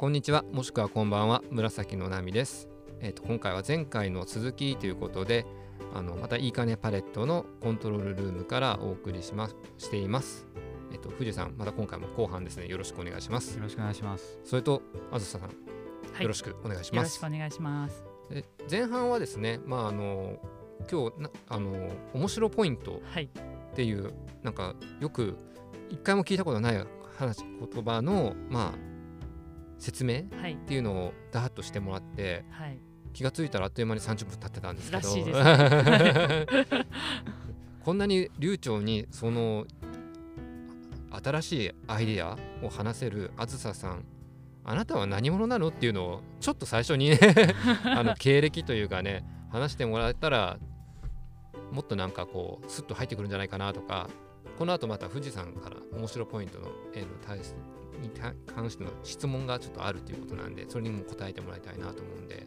こんにちは。もしくはこんばんは。紫の波です。えっ、と今回は前回の続きということであのまたいいかねパレットのコントロールルームからお送りしましています。えっ、と富士さんまた今回も後半ですね。よろしくお願いします。よろしくお願いします。それとあずささん、はい。よろしくお願いしよろしますくお願いします。で前半はですねまああの今日なあの面白ポイントはい。っていうなんかよく一回も聞いたことない話言葉のまあ説明っはい。ていうのをダーッとしてもらってはい。気がついたらあっという間に30分経ってたんですけど こんなに流暢にその新しいアイデアを話せるあずささんあなたは何者なのっていうのをちょっと最初にね あの経歴というかね話してもらえたらもっとなんかこうスッと入ってくるんじゃないかなとかこの後また富士山から面白ポイントのへの対しに関しての質問がちょっとあるということなんでそれにも答えてもらいたいなと思うんで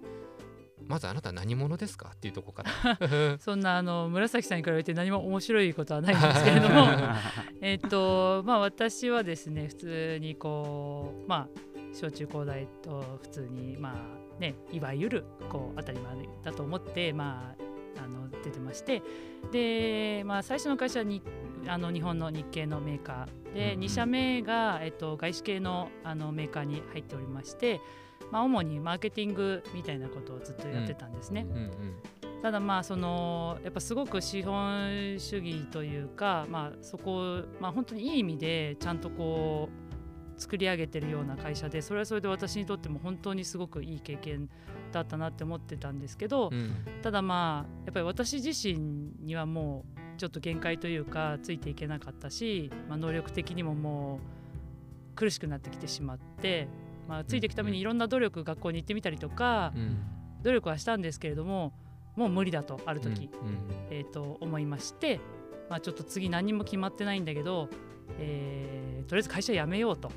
まずあなたは何者ですかっていうところから。そんなあの紫さんに比べて何も面白いことはないんですけれども、えっとまあ私はですね普通にこうまあ小中高大と普通にまあねいわゆるこう当たり前だと思ってまああの出てまして。でまあ最初の会社にあの日本の日系のメーカーで、うんうん。2社目が、えっと、外資系のあのメーカーに入っておりまして、まあ、主にマーケティングみたいなことをずっとやってたんですね。うんうんただまあそのやっぱすごく資本主義というか、まあ、そこを、まあ、本当にいい意味でちゃんとこう作り上げてるような会社でそれはそれで私にとっても本当にすごくいい経験だったなって思ってたんですけど、うん。ただまあやっぱり私自身にはもうちょっと限界というかついていけなかったし、まあ、能力的にももう苦しくなってきてしまって、まあ、ついていくためにいろんな努力学校に行ってみたりとかうん。努力はしたんですけれどももう無理だとある時、うんえー、と思いまして、まあ、ちょっと次何も決まってないんだけど、えーとりあえず会社辞めようと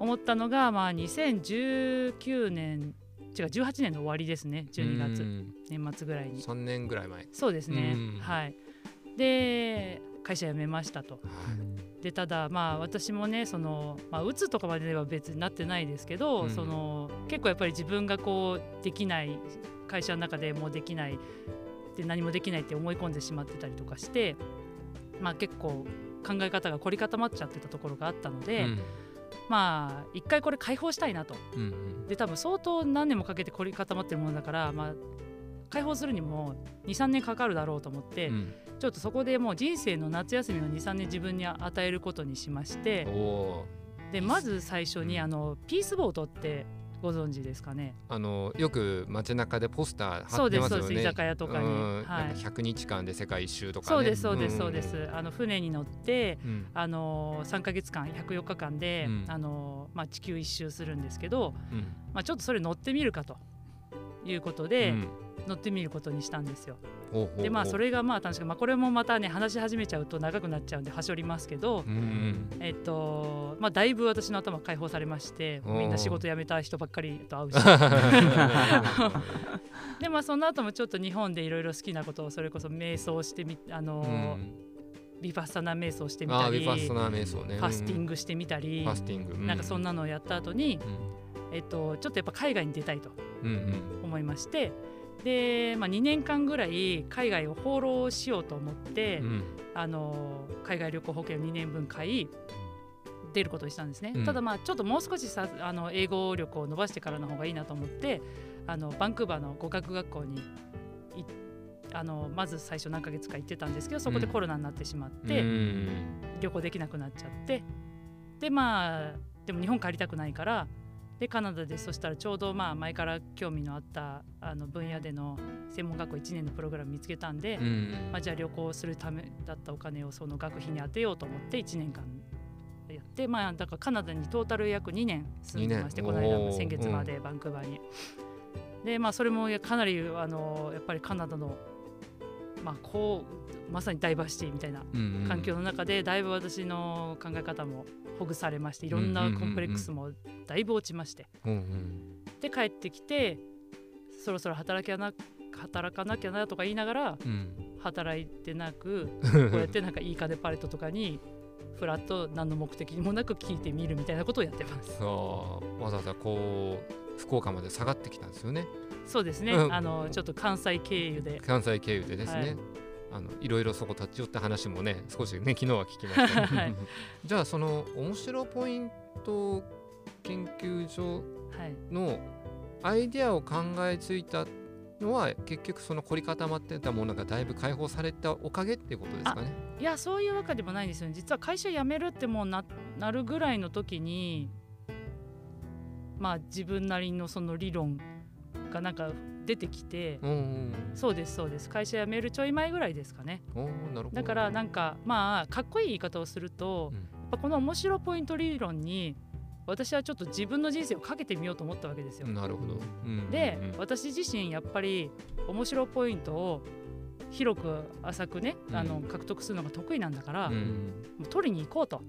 思ったのが、まあ、2019年違う18年の終わりですね12月うん。年末ぐらいに。3年ぐらい前。そうですね。うん。はいで会社辞めましたと。でただまあ私もねその、まあ、うつとかまでは別になってないですけど、うん。その結構やっぱり自分がこうできない会社の中でもうできないで何もできないって思い込んでしまってたりとかして、まあ、結構考え方が凝り固まっちゃってたところがあったので、うん。まあ一回これ解放したいなと。うんうん。で多分相当何年もかけて凝り固まってるものだから、まあ、解放するにも23年かかるだろうと思って、うん。ちょっとそこでもう人生の夏休みを23年自分に与えることにしましてでまず最初にうん。あのピースボートってご存知ですかね？あのよく街中でポスター貼そうってますよね。ですそうです。居酒屋とかに、うん。はい。なんか100日間で世界一周とかね。そうですそうですん。そうです、あの船に乗ってうん。あの3ヶ月間104日間で、うん。あのまあ、地球一周するんですけど、うん。まあ、ちょっとそれ乗ってみるかということで、うん乗ってみることにしたんですよ。でまあそれがまあ楽しく、まあ、これもまたね話し始めちゃうと長くなっちゃうんではしょりますけど、うんうんえっとまあ、だいぶ私の頭解放されましてみんな仕事辞めた人ばっかりと会うし。でまあその後もちょっと日本でいろいろ好きなことをそれこそ瞑想してみあのうー、ん。ビパッサナ瞑想してみあたりね。ファスティンググしてみたりファスティングなんかそんなのをやった後に、うん。えっと、ちょっとやっぱ海外に出たいとうんうん。思いましてで、まあ、2年間ぐらい海外を放浪しようと思って、うん。あの海外旅行保険を2年分買い出ることにしたんですね、うん。ただまあちょっともう少しさあの英語力を伸ばしてからの方がいいなと思ってあのバンクーバーの語学学校にいあのまず最初何ヶ月か行ってたんですけどそこでうん。コロナになってしまって、うん。旅行できなくなっちゃってでまあでも日本帰りたくないからでカナダでそしたらちょうどまあ前から興味のあったあの分野での専門学校1年のプログラム見つけたんで、うんまあ、じゃあ旅行するためだったお金をその学費に当てようと思って1年間やってまあだからカナダにトータル約2年住んでましてこの間おー。先月までバンクーバーに。でまあそれもやかなりあのやっぱりカナダのまあこうまさにダイバーシティみたいな環境の中でだいぶ私の考え方もほぐされましていろんなコンプレックスもだいぶ落ちまして。で帰ってきてそろそろ働きな働かなきゃなとか言いながらうん。働いてなく こうやってなんかいい金パレットとかにフラット何の目的もなく聞いてみるみたいなことをやってます。わざわざこう福岡まで下がってきたんですよねそうですね、うん。あのちょっと関西経由で。関西経由でですね、はい。あのいろいろそこ立ち寄った話もね少しね 昨日は聞きました、ね、はい。じゃあその面白ポイント研究所はい、のアイデアを考えついたのは結局その凝り固まってたものがだいぶ解放されたおかげっていうことですかね。いやそういうわけでもないんですよね。実は会社辞めるってもうななるぐらいの時にまあ自分なりのその理論がなんか出てきて、うんうんそうですそうです。会社辞めるちょい前ぐらいですかね。だからなんかまあかっこいい言い方をすると、うん。やっぱこの面白ポイント理論に私はちょっと自分の人生をかけてみようと思ったわけですよ。なるほど。うんで、うん。私自身やっぱり面白ポイントを広く浅くね、あのうん獲得するのが得意なんだから、もうん。う取りに行こうと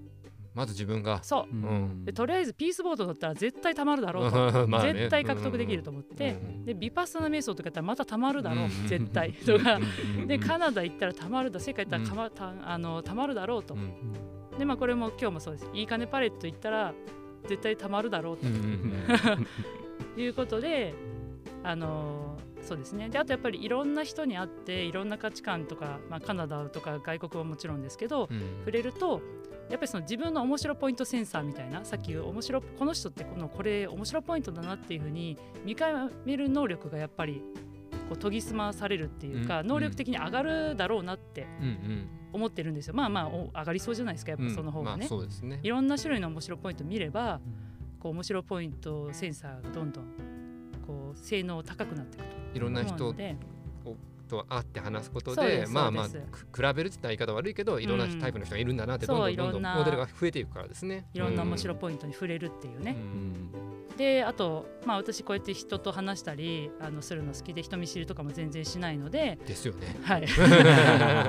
まず自分が。そう。うん。でとりあえずピースボードだったら絶対たまるだろうと、まあね。絶対獲得できると思って、うん。でビパッサナ瞑想とかやったらまたたまるだろう、うん。絶対。とか、うん。でカナダ行ったらたまるだ世界行ったらたま,、たあのたまるだろうと、うん。でまあこれも今日もそうです。いい金パレット行ったら絶対たまるだろうと。いうことで、あのそうですね。であとやっぱりいろんな人に会っていろんな価値観とか、まあ、カナダとか外国はもちろんですけど、うん。触れるとやっぱりその自分の面白ポイントセンサーみたいなさっき面白この人ってこのこれ面白ポイントだなっていうふうに見極める能力がやっぱりこう研ぎ澄まされるっていうか、うん。能力的に上がるだろうなってうん思ってるんですよ。まあまあお上がりそうじゃないですかやっうん。ぱその方がね、まあそうですね。い。ろんな種類の面白ポイント見ればこう面白ポイントセンサーがどんどんこう性能高くなっていくと。いろんな人で。と会って話すことでまあまあ比べるって言ったら言い方悪いけどいろんなタイプの人がいるんだなってどんどんどんどんいろんなモデルが増えていくからですね。いろんな面白いポイントに触れるっていうね、うん。であとまあ私こうやって人と話したりあのするの好きで人見知りとかも全然しないので。ですよね。はい。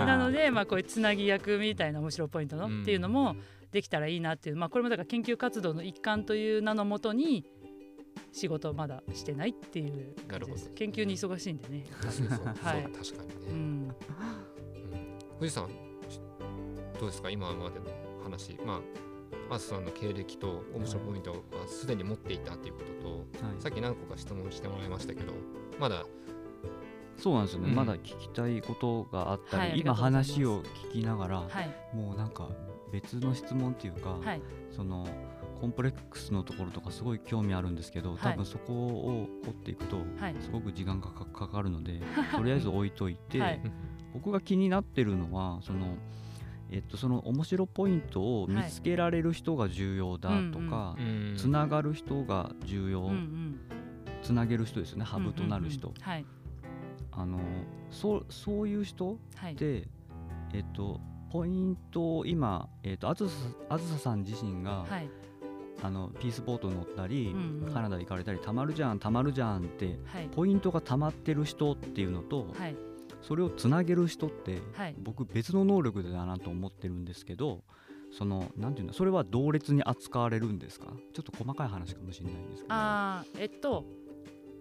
なのでまあこういうつなぎ役みたいな面白ポイントの、うんっていうのもできたらいいなっていうまあこれもだから研究活動の一環という名のもとに仕事をまだしてないっていう感じです。研究に忙しいんでね、確かにそう。はい。そう確かにね。うん、うん。富士山しどうですか？今までの話。まああずさんの経歴と面白いポイントはすでに持っていたっていうことと、はい。さっき何個か質問してもらいましたけどまだそうなんですよね、うん。まだ聞きたいことがあったり、はい。今話を聞きながら、はい。もうなんか別の質問っていうか、はい。そのコンプレックスのところとかすごい興味あるんですけど、多分そこを掘っていくとはい。すごく時間がかかかるので、とりあえず置いといて、はい。僕が気になってるのはそのえっと、その面白ポイントを見つけられる人が重要だとか、うんつながる人が重要、うんうん。つなげる人ですよねハブとなる人、うんうんうん。はい。あのそうそういう人はい。で、えっと、ポイントを今、えっと、あずさあずささん自身が、はいあのピースボート乗ったり、うんうん。カナダ行かれたりたまるじゃんたまるじゃんってはい。ポイントがたまってる人っていうのと、はい。それをつなげる人って、はい。僕別の能力だなと思ってるんですけどそのなんていうんだそれは同列に扱われるんですか？ちょっと細かい話かもしれないんですけど。あーえっと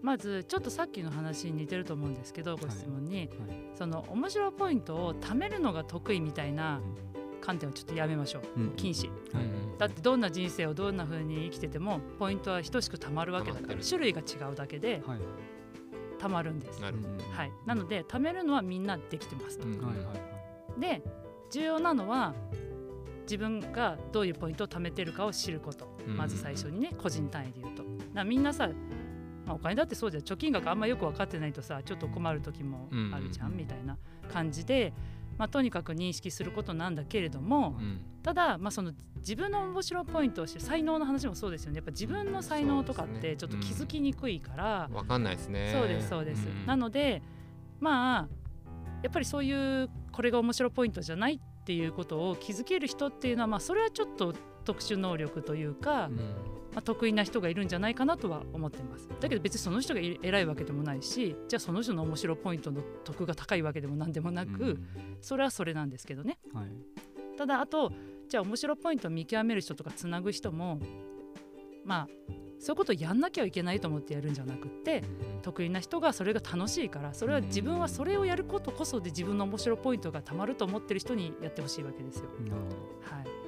まずちょっとさっきの話に似てると思うんですけどご質問に、はい。その面白ポイントを貯めるのが得意みたいな観点をちょっとやめましょう。うん禁止。はい。だってどんな人生をどんな風に生きててもポイントは等しく貯まるわけだから種類が違うだけではい。貯まるんです、はい、なので貯めるのはみんなできてますと、うん。はいはいはい。で重要なのは自分がどういうポイントを貯めてるかを知ること、うんまず最初にね個人単位で言うと。だみんなさ、まあ、お金だってそうじゃん。貯金額あんまよく分かってないとさちょっと困る時もあるじゃん、うん。みたいな感じで、まあ、とにかく認識することなんだけれども、うん。ただ、まあ、その自分の面白いポイントをして才能の話もそうですよね。やっぱ自分の才能とかってちょっと気づきにくいから、わかんないですね。そうですそうです、ん。なのでまあやっぱりそういうこれが面白いポイントじゃないっていうことを気づける人っていうのはまあそれはちょっと特殊能力というか、うんまあ、得意な人がいるんじゃないかなとは思ってます。だけど別にその人がい偉いわけでもないしじゃあその人の面白いポイントの得が高いわけでも何でもなく、うん。それはそれなんですけどね。はい。ただあとじゃあ面白いポイントを見極める人とかつなぐ人もまあそういうことをやんなきゃいけないと思ってやるんじゃなくって得意な人がそれが楽しいからそれは自分はそれをやることこそで自分の面白いポイントがたまると思ってる人にやってほしいわけですよ。なるほど。はい、うん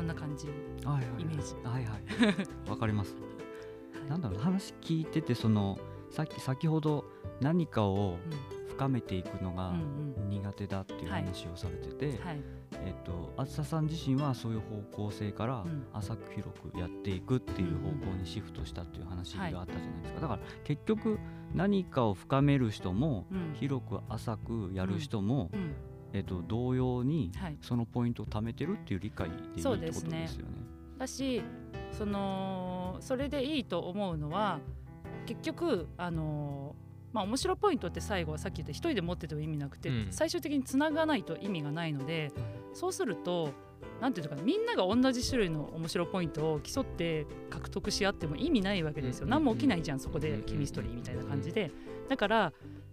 そんな感じ、はいはい。イメージ。はいはい。わかります。はい。なんだろう話聞いててそのさっき先ほど何かをうん。深めていくのが苦手だっていうはい話をされてて、はい。えっとあずささん自身はそういう方向性からうん。浅く広くやっていくっていう方向にシフトしたっていう話があったじゃないですか、だから結局何かを深める人もうん。広く浅くやる人も、うんえっと、同様にはい、そのポイントを貯めてるっていう理解でいいってことですね。ですよね。だしそのそれでいいと思うのは結局あのまあ面白ポイントって最後はさっき言った一人で持ってても意味なくて、うん。最終的につながないと意味がないのでそうするとなんていうのかなみんなが同じ種類の面白ポイントを競って獲得し合っても意味ないわけですよ、うん何も起きないじゃんそこでうんケミストリーみたいな感じでだから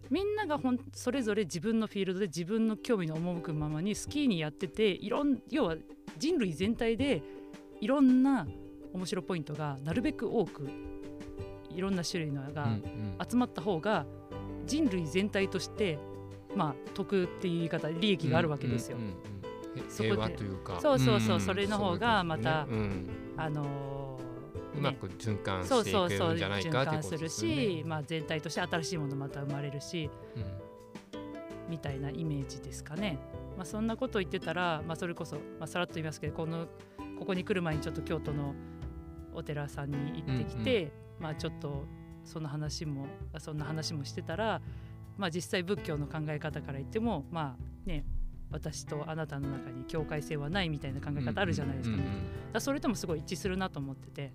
みんながほんそれぞれ自分のフィールドで自分の興味の赴くままにスキーにやってていろん要は人類全体でいろんな面白ポイントがなるべく多くいろんな種類のが集まった方が人類全体としてまあ得っていう言い方利益があるわけですよ。そこで平和というか。そうそうそうそれの方がまたあのうんうまく循環していくんじゃない循かってこと環するですよね。し、まあ、全体として新しいものまた生まれるしうんみたいなイメージですかね。まあ、そんなこと言ってたら、まあ、それこそ、まあ、さらっと言いますけどこのここに来る前にちょっと京都のお寺さんに行ってきて、まあ、ちょっとその話もそんな話もしてたら、まあ、実際仏教の考え方から言ってもまあね私とあなたの中に境界線はないみたいな考え方あるじゃないですか,、うんうんうんだそれともすごい一致するなと思ってて、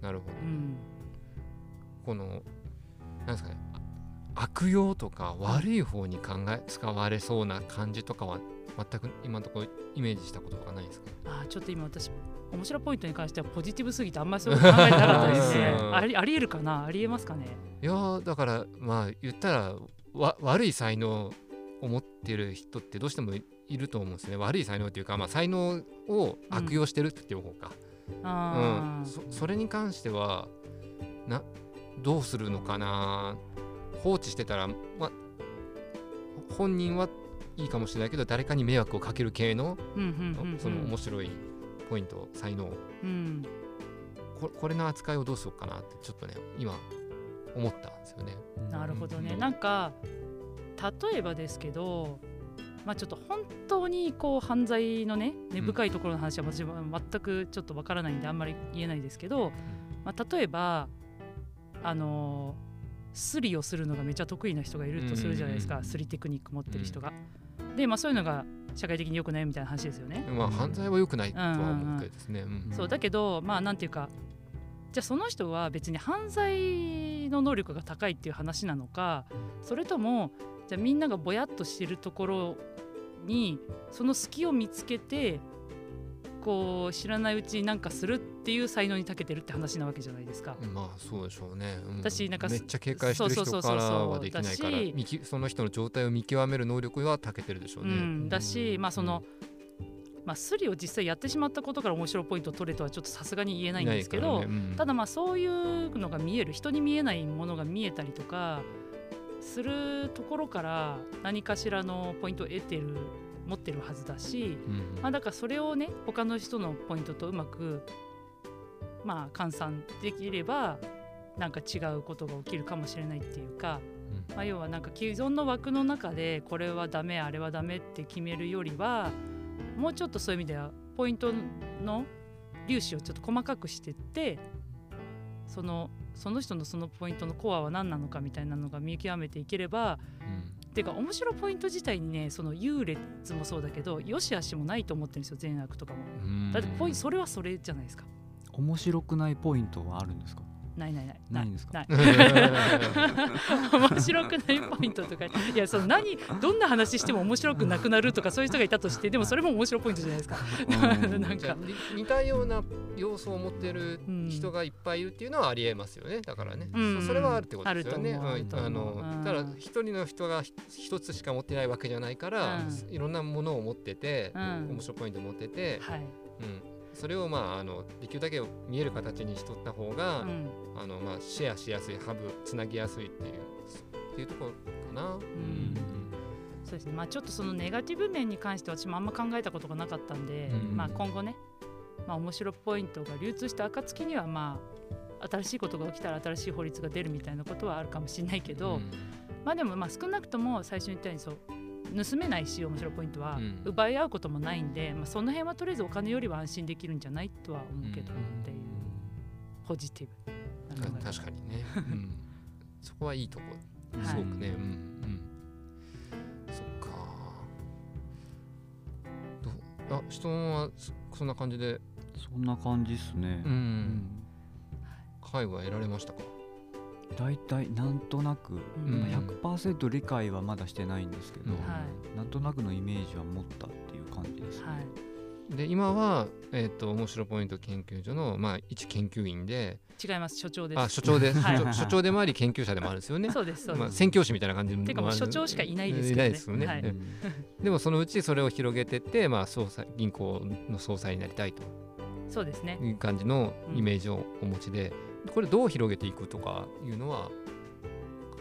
なるほど。うん、このなんですかねあ悪用とか悪い方に考え使われそうな感じとかは全く今のところイメージしたことがないですか？あーちょっと今私面白いポイントに関してはポジティブすぎてあんまりそう考えてなかったですね。うん。ありありえるかなありえますかね？いやーだからまあ言ったらわ悪い才能を持ってる人ってどうしてもいると思うんですね。悪い才能っていうか、まあ、才能を悪用してるっていう方か、うんあー。そそれに関してはなどうするのかな。放置してたら、まあ、本人はいいかもしれないけど誰かに迷惑をかける系のうんうんうんうん。その面白いポイント才能。うん。ここれの扱いをどうしようかなってちょっとね今思ったんですよね。なるほどね、うん。なんか例えばですけどまあちょっと本当にこう犯罪のね根深いところの話は私は全くちょっとわからないんであんまり言えないですけど、まあ、例えばあのスリをするのがめちゃ得意な人がいるとするじゃないですか、うんスリテクニック持ってる人が。でまあそういうのが社会的に良くないみたいな話ですよね。まあ犯罪は良くないとは思うけどですね。そうだけどまあなんていうかじゃあその人は別に犯罪の能力が高いっていう話なのかそれともじゃあみんながぼやっとしてるところにその隙を見つけてこう知らないうちになんかするっていう才能に長けてるって話なわけじゃないですか。まあそうでしょうね。うん。私なんかめっちゃ警戒してるそうそう人そうそうからはできないからその人の状態を見極める能力は長けてるでしょうね。うん、だし、まあその、まあ、スリを実際やってしまったことから面白いポイントを取れとはちょっとさすがに言えないんですけど、ね。うん。ただまあそういうのが見える人に見えないものが見えたりとかするところから何かしらのポイントを得てる持ってるはずだし、うんまあ、だからそれをね他の人のポイントとうまくまあ換算できればなんか違うことが起きるかもしれないっていうか、まあ、要はなんか既存の枠の中でこれはダメあれはダメって決めるよりはもうちょっとそういう意味ではポイントの粒子をちょっと細かくしてってそのその人のそのポイントのコアは何なのかみたいなのが見極めていければっていうか面白いポイント自体にねその優劣もそうだけど良し悪しもないと思ってるんですよ善悪とかも。うんだってポイそれはそれじゃないですか。面白くないポイントはあるんですか？ないないない。ないんですか？面白くないポイントとか。いやその何どんな話しても面白くなくなるとかそういう人がいたとしてでもそれも面白いポイントじゃないですか。うん。なんか。に似たような要素を持ってるうん人がいっぱいいるっていうのはありえますよね。だからね、うん。そそれはあるってことですよね。あのうん。ただ一人の人がひ一つしか持ってないわけじゃないから、うん。いろんなものを持ってて、うん。面白いポイントを持ってて、はい、うん、それをまああのできるだけ見える形にしとった方が、うん。あのまあシェアしやすいハブつなぎやすいっていうっていうところかな。うん。そうですね。まあちょっとそのネガティブ面に関して私もあんま考えたことがなかったんで、うん。まあ今後ねまあ面白ポイントが流通した暁にはまあ新しいことが起きたら新しい法律が出るみたいなことはあるかもしれないけど、うん。まあでもまあ少なくとも最初に言ったようにそう盗めないし面白いポイントは、うん。奪い合うこともないんで、まあ、その辺はとりあえずお金よりは安心できるんじゃないとは思うけど、うんっていう。ポジティブ。な確かにね、うん、そこはいいとこ。はい。すごくね、うん。うん。そっか。どう？あ質問はそそんな感じで。そんな感じっすね。う、うん。ん介護は得られましたか？大体なんとなく、うん。まあ100%理解はまだしてないんですけど、うん。はなんとなくのイメージは持ったっていう感じですね、はい。で今は、えー、と面白ポイント研究所の、まあ、一研究員で違います。所長です。あ所長で、はい。所所長でもあり研究者でもあるんですよね。そうですそうです、まあ、宣教師みたいな感じてかもうまあ所長しかいないですけどね。いないですよね、はい。えでもそのうちそれを広げてって、まあ、総裁銀行の総裁になりたいと。そうですね。いう感じのイメージをお持ちで、これどう広げていくとかいうのは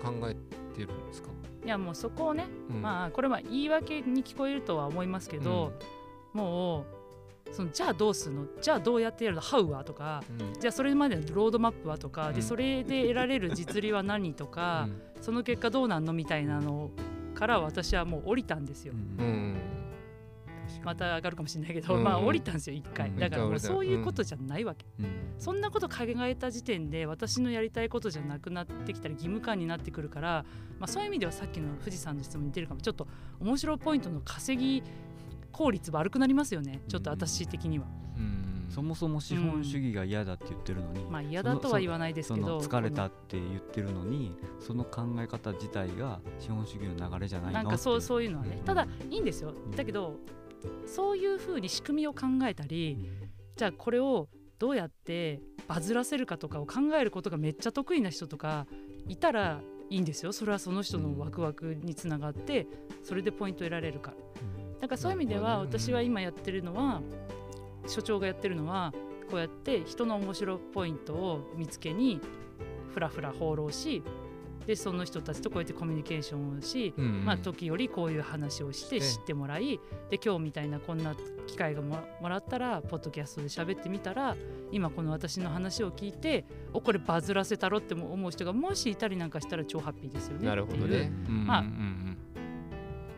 考えてるんですか、いやもうそこをね、うん。まあこれは言い訳に聞こえるとは思いますけど、もうそのじゃあどうするの？じゃあどうやってやるの？ハウはとかうん。じゃあそれまでのロードマップはとか、うん。でそれで得られる実利は何とか、その結果どうなんの？みたいなのから私はもう降りたんですよ。うん。うんまた上がるかもしれないけど、うんまあ降りたんですよ一回。うん。だからもうそういうことじゃないわけ、うん。そんなこと考えた時点で私のやりたいことじゃなくなってきたら義務感になってくるから、まあ、そういう意味ではさっきの富士山の質問に似てるかも。ちょっと面白いポイントの稼ぎ効率悪くなりますよね。ちょっと私的には、うん。そもそも資本主義が嫌だって言ってるのに、まあ嫌だとは言わないですそけど。の疲れたって言ってるのにその考え方自体が資本主義の流れじゃないのなんかそううそういうのはね、うん。ただいいんですよ。だけどそういうふうに仕組みを考えたりじゃあこれをどうやってバズらせるかとかを考えることがめっちゃ得意な人とかいたらいいんですよ。それはその人のワクワクにつながってそれでポイント得られるか。らだからそういう意味では私は今やってるのは所長がやってるのはこうやって人の面白ポイントを見つけにふらふら放浪しでその人たちとこうやってコミュニケーションをし、うんうん。まあ、時よりこういう話をして知ってもらいで今日みたいなこんな機会がももらったらポッドキャストで喋ってみたら今この私の話を聞いておこれバズらせたろって思う人がもしいたりなんかしたら超ハッピーですよね。なるほどね。う。んまあうんうん。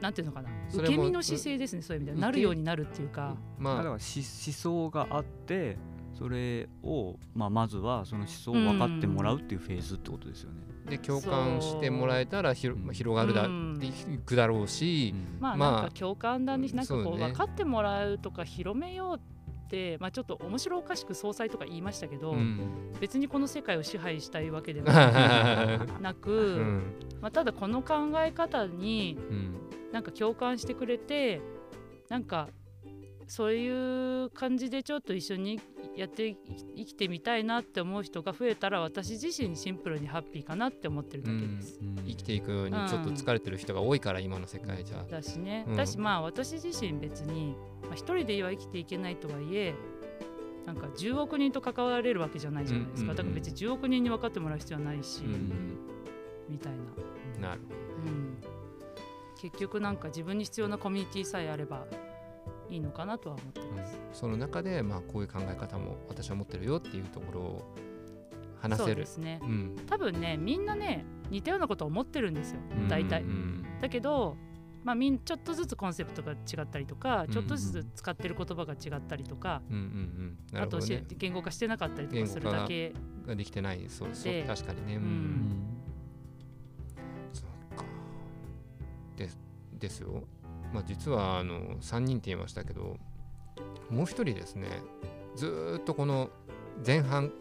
なんていうのかな。受け身の姿勢ですねそういう意味では。なるようになるっていうか。うん。まあ、だまあからし思想があってそれを、まあ、まずはその思想を分かってもらうっていうフェーズってことですよね。で共感してもらえたらひろう。んまあ広がるだうん。いくだろうし、まあまあなんか共感だになんかこそうね。う分かってもらうとか広めようってまあちょっと面白おかしく総裁とか言いましたけど、うん。別にこの世界を支配したいわけではなく、うん。まあ、ただこの考え方にうん。なんか共感してくれてなんかそういう感じでちょっと一緒にやってい生きてみたいなって思う人が増えたら私自身シンプルにハッピーかなって思ってるだけです。生きていくのにちょっと疲れてる人が多いから今の世界じゃ。だしね、うん。だしまあ私自身別に、まあ、一人では生きていけないとはいえなんか10億人と関われるわけじゃないじゃないですか、うんうんうん。だから別に10億人に分かってもらう必要はないし、うんみたいな、なるうん、結局なんか自分に必要なコミュニティさえあればいいのかなとは思ってます。その中でまあこういう考え方も私は持ってるよっていうところを話そうせる。ですね。うん。多分ねみんなね似たようなことを思ってるんですよ。うん大体、うん。だけどまあみんちょっとずつコンセプトが違ったりとかうんちょっとずつ使ってる言葉が違ったりとか、うんうんうん。なあとしるほどね。言語化してなかったりとかするだけ。ができてない。そうそう。で確かにね。ううん。んそっか。ですですよ。まあ実はあの3人って言いましたけどもう一人ですねずーっとこの前半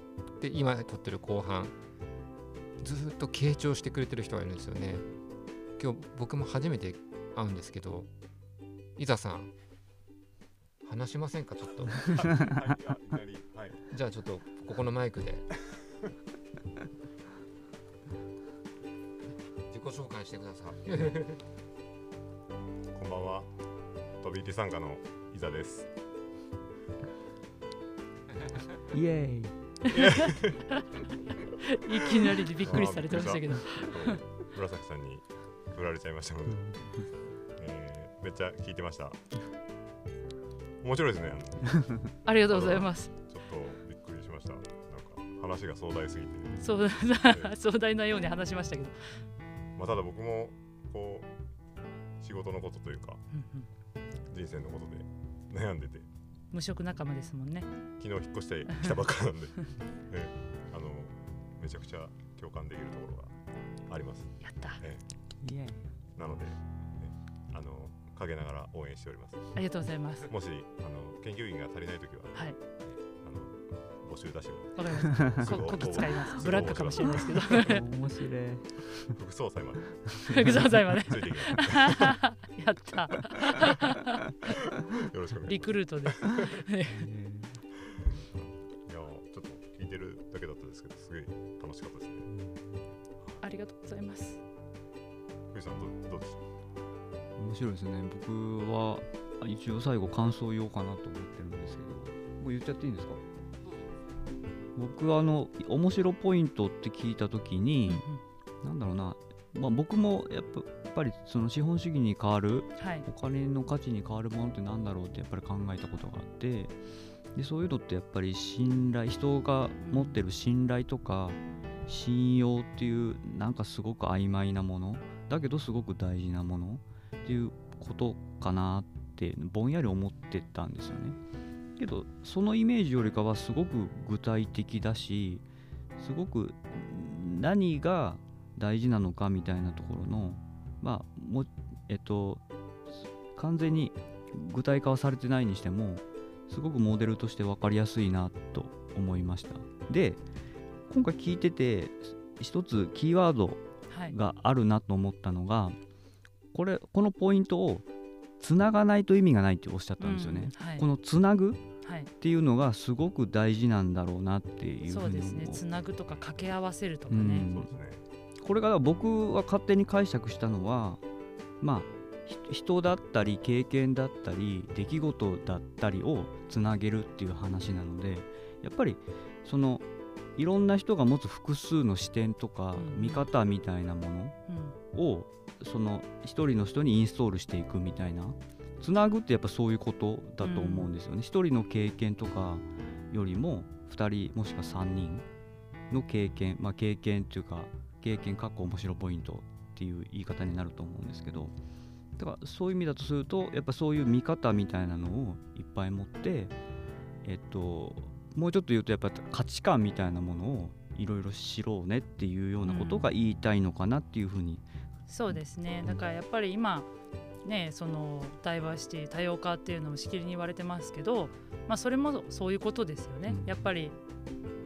で今撮ってる後半ずーっと傾聴してくれてる人がいるんですよね。今日僕も初めて会うんですけど伊沢さん話しませんかちょっと。じゃあちょっとここのマイクで 自己紹介してください。ばんは。飛び入り参加の伊沢です。イエーイ。いきなりでびっくりされてましたけど。紫さんに振られちゃいましたので、えーめっちゃ聞いてました。面白いですねありがとうございます。ちょっとびっくりしました。なんか話が壮大すぎて。壮大なように話しましたけど、まあただ僕もこう仕事のことというかうんうん。人生のことで悩んでて。無職仲間ですもんね。昨日引っ越してきたばっかなんで、ええ。あのめちゃくちゃ共感できるところがあります。やった。イエーイなので、ね、あの陰ながら応援しております。ありがとうございます。もしあの研究員が足りないときははい募集出して使います。ブラックかもしれないですけど。面白い。副総裁まで。副総裁まで。ついていきま やった。すよろしくお願いします。リクルートです。いやちょっと聞いてるだけだったですけどすごい楽しかったですね。ありがとうございます。藤さんどうどうでした？面白いですね。僕はあ一応最後感想言おうかなと思ってるんですけど。もう言っちゃっていいんですか？僕あの面白ポイントって聞いた時に、なんだろうな、まあ、僕もやっぱやっぱりその資本主義に変わるはい。お金の価値に変わるものって何だろうってやっぱり考えたことがあってでそういうのってやっぱり信頼人が持ってる信頼とか信用っていうなんかすごく曖昧なものだけどすごく大事なものっていうことかなってぼんやり思ってたんですよねけどそのイメージよりかはすごく具体的だしすごく何が大事なのかみたいなところのまあもえっと完全に具体化はされてないにしてもすごくモデルとして分かりやすいなと思いました。で今回聞いてて一つキーワードはい。があるなと思ったのがこれこのポイントをつながないと意味がないっておっしゃったんですよね、うんはい。このつなぐはい。っていうのがすごく大事なんだろうなっていうふそうですね。つなぐとか掛け合わせるとかね。うん。これが僕は勝手に解釈したのはまあひ人だったり経験だったり出来事だったりをつなげるっていう話なのでやっぱりそのいろんな人が持つ複数の視点とかうん。見方みたいなもうん。のをその一人の人にインストールしていくみたいなつなぐってやっぱそういうことだと思うんですよね。一人の経験とかよりも2人もしくは3人の経験まあ経験っていうか経験かっこ面白ポイントっていう言い方になると思うんですけどだからそういう意味だとするとやっぱそういう見方みたいなのをいっぱい持ってえっともうちょっと言うとやっぱ価値観みたいなものをいろいろ知ろうねっていうようなことが言いたいのかなっていうふうに、そうですね。だからやっぱり今ねそのダイバーシティ多様化っていうのもしきりに言われてますけど、まあ、それもそういうことですよね、うん。やっぱり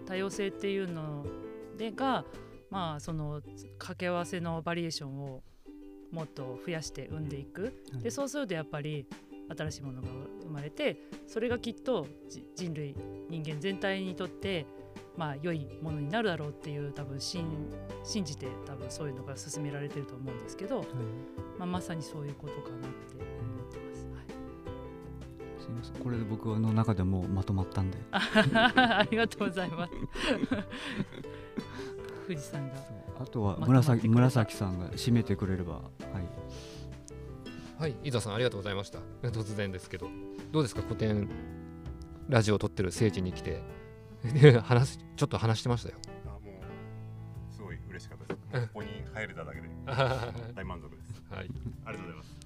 多様性っていうのでがまあその掛け合わせのバリエーションをもっと増やして生んでいく、はいでそうするとやっぱり新しいものが生まれてそれがきっとじ人類人間全体にとってまあ良いものになるだろうっていう多分信信じて多分そういうのが進められてると思うんですけど、まあ、まさにそういうことかなって思ってます。すいません。これで僕の中でもうまとまったんで。はい、ありがとうございます。富士山が。あとは紫紫さんが締めてくれればはい。はい、伊沢さんありがとうございました。突然ですけど、どうですか古典ラジオを撮ってる聖地に来て 話すちょっと話してましたよ。あもうすごい嬉しかったですここに入れただけでは 大満足ですい。ありがとうございます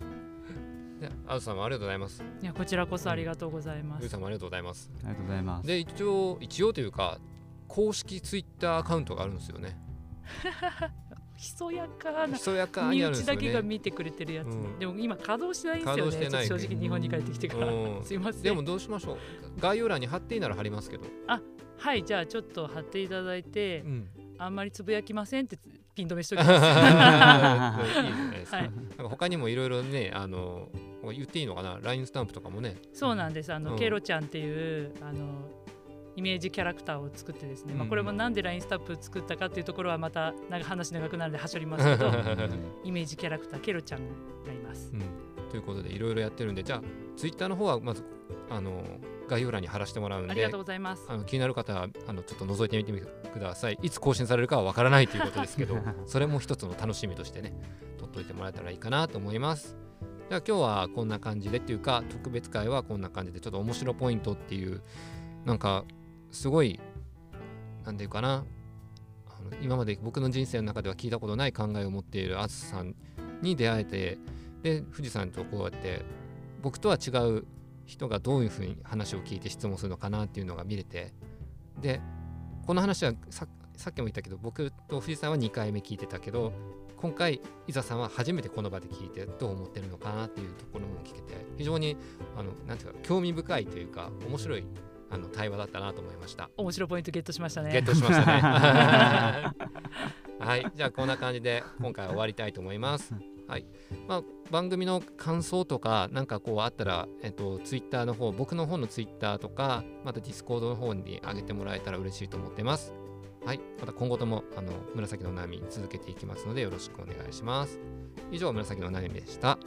で、あずさんもありがとうございます。いやこちらこそありがとうございます。ゆうさんもありがとうございます。ありがとうございますで、一応一応というか公式ツイッターアカウントがあるんですよね。ひそやかなひそやか身内だけがね。見てくれてるやつ、うんでも今稼働してないんですよね稼働してないね正直日本に帰ってきてから、うんすいませんでもどうしましょう。概要欄に貼っていいなら貼りますけど。はいじゃあちょっと貼っていただいて、うん。あんまりつぶやきませんってピン止めしときいいます。じゃないですか。はい。なんか他にもいろいろね、あの言っていいのかな、ラインスタンプとかもね。そうなんです。あの、うん。ケロちゃんっていうあのイメージキャラクターを作ってですね、まあ、うんこれもなんで LINE スタンプ作ったかっていうところはまたなんか話長くなるんではしょりますけどイメージキャラクターケロちゃんがいます。うん、ということでいろいろやってるんでじゃあツイッターの方はまずあの概要欄に貼らせてもらうんでありがとうございます。あの気になる方はあのちょっと覗いてみてください。いつ更新されるかはわからないということですけど それも一つの楽しみとしてね取っといてもらえたらいいかなと思います。じゃあ今日はこんな感じでっていうか特別会はこんな感じでちょっと面白ポイントっていうなんかすごいなんていうかな今まで僕の人生の中では聞いたことない考えを持っているあずさんに出会えてで富士山とこうやって僕とは違う人がどういうふうに話を聞いて質問するのかなっていうのが見れてでこの話はささっきも言ったけど僕と藤さんは2回目聞いてたけど今回伊沢さんは初めてこの場で聞いてどう思ってるのかなっていうところも聞けて非常にあのなんていうか興味深いというか面白いあの対話だったなと思いました。面白いポイントゲットしましたねゲットしましたね。はい、じゃあこんな感じで今回は終わりたいと思います。はい。まあ、番組の感想とか、なんかこうあったら、えっと、ツイッターの方、僕の方のツイッターとか、またディスコードの方に上げてもらえたら嬉しいと思ってます。はい。また今後とも、あの、紫の悩み続けていきますので、よろしくお願いします。以上、紫の悩みでした。